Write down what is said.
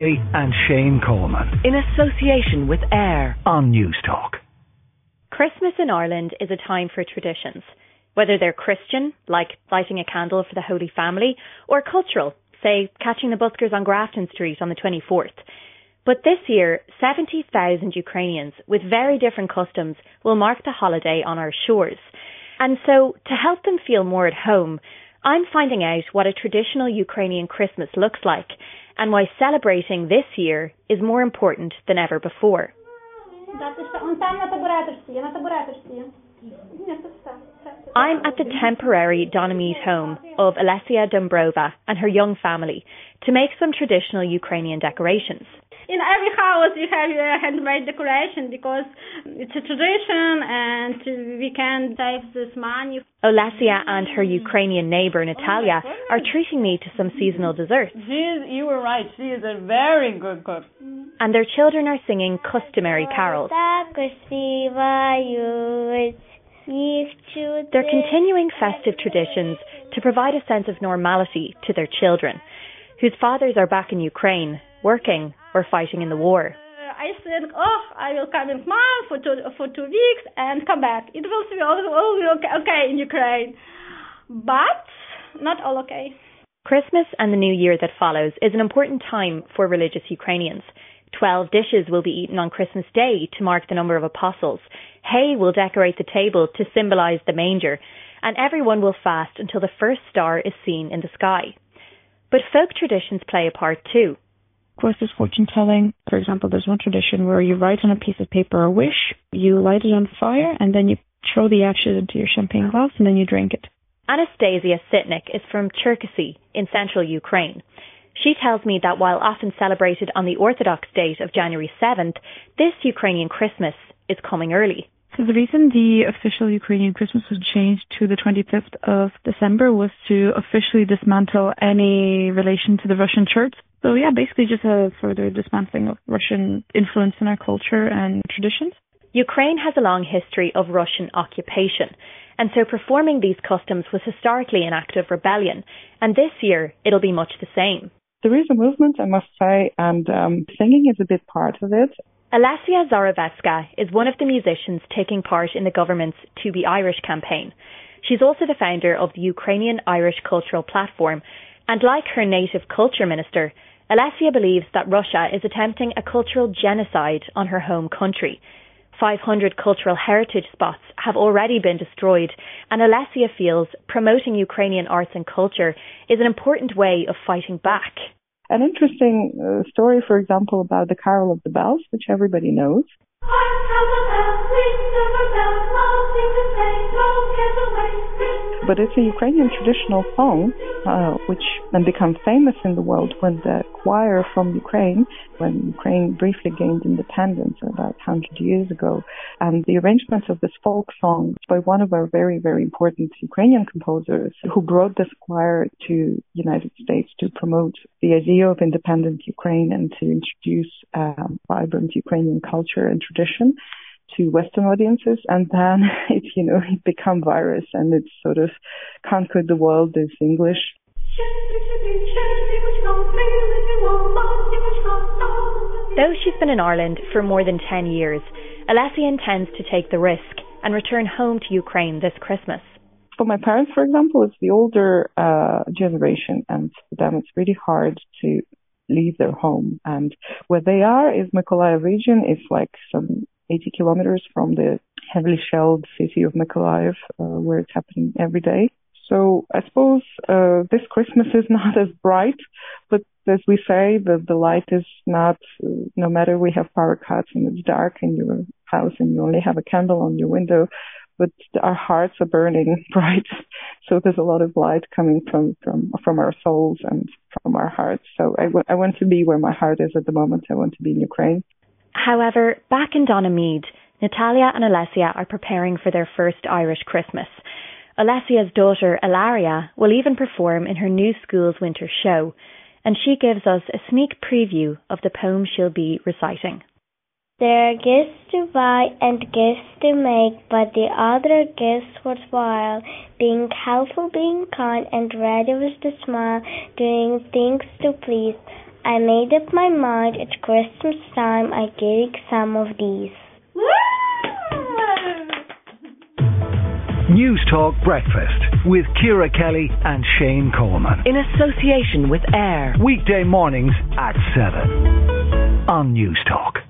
and Shane Coleman. In association with AIR on Newstalk. Christmas in Ireland is a time for traditions, whether they're Christian, like lighting a candle for the Holy Family, or cultural, say catching the buskers on Grafton Street on the 24th. But this year, 70,000 Ukrainians with very different customs will mark the holiday on our shores. And so, to help them feel more at home, I'm finding out what a traditional Ukrainian Christmas looks like and why celebrating this year is more important than ever before. I'm at the temporary Donamead home of Alessia Dombrova and her young family to make some traditional Ukrainian decorations in every house you have your handmade decoration because it's a tradition and we can save this money. Olesia and her Ukrainian neighbor oh Natalia are treating me to some seasonal desserts. She's, you were right, she is a very good cook. And their children are singing customary carols. They're continuing festive traditions to provide a sense of normality to their children, whose fathers are back in Ukraine, working or fighting in the war. Uh, I said, oh, I will come in month for two, for two weeks and come back. It will be all, all okay, okay in Ukraine. But not all okay. Christmas and the New Year that follows is an important time for religious Ukrainians. Twelve dishes will be eaten on Christmas Day to mark the number of apostles. Hay will decorate the table to symbolize the manger, and everyone will fast until the first star is seen in the sky. But folk traditions play a part too Of course, there's fortune telling. For example, there's one tradition where you write on a piece of paper a wish, you light it on fire, and then you throw the ashes into your champagne glass, and then you drink it. Anastasia Sitnik is from Cherkasy in central Ukraine. She tells me that while often celebrated on the Orthodox date of January 7th, this Ukrainian Christmas is coming early. So the reason the official Ukrainian Christmas was changed to the 25th of December was to officially dismantle any relation to the Russian church. So yeah, basically just a further dismantling of Russian influence in our culture and traditions. Ukraine has a long history of Russian occupation, and so performing these customs was historically an act of rebellion, and this year it'll be much the same. There is a movement, I must say, and um, singing is a big part of it. Alessia Zorovetska is one of the musicians taking part in the government's To Be Irish campaign. She's also the founder of the Ukrainian Irish Cultural Platform, and like her native culture minister, Alessia believes that Russia is attempting a cultural genocide on her home country. 500 cultural heritage spots have already been destroyed, and Alessia feels promoting Ukrainian arts and culture is an important way of fighting back. An interesting uh, story, for example, about the Carol of the Bells, which everybody knows. But it's a Ukrainian traditional song, uh, which then became famous in the world when the choir from Ukraine, when Ukraine briefly gained independence about 100 years ago, and the arrangement of this folk song by one of our very, very important Ukrainian composers who brought this choir to United States to promote the idea of independent Ukraine and to introduce um, vibrant Ukrainian culture and tradition to Western audiences, and then it, you know, it become virus and it sort of conquered the world. as English. Though she's been in Ireland for more than 10 years, Alessia intends to take the risk and return home to Ukraine this Christmas. For my parents, for example, it's the older uh, generation, and for them it's really hard to leave their home. And where they are is Mykolaiv region. It's like some 80 kilometers from the heavily shelled city of Mykolaiv, uh, where it's happening every day. So I suppose uh, this Christmas is not as bright, but as we say, the, the light is not, no matter we have power cuts and it's dark in your house and you only have a candle on your window, but our hearts are burning bright. So there's a lot of light coming from, from, from our souls and from our hearts. So I, w- I want to be where my heart is at the moment. I want to be in Ukraine. However, back in Donamead, Natalia and Alessia are preparing for their first Irish Christmas. Alessia's daughter, Ilaria, will even perform in her new school's winter show, and she gives us a sneak preview of the poem she'll be reciting. There are gifts to buy and gifts to make, but the other gifts worthwhile. Being helpful, being kind, and ready with a smile, doing things to please I made up my mind at Christmas time I'd get some of these. News Talk Breakfast with Ciara Kelly and Shane Coleman. In association with AIR. Weekday mornings at 7 on News Talk.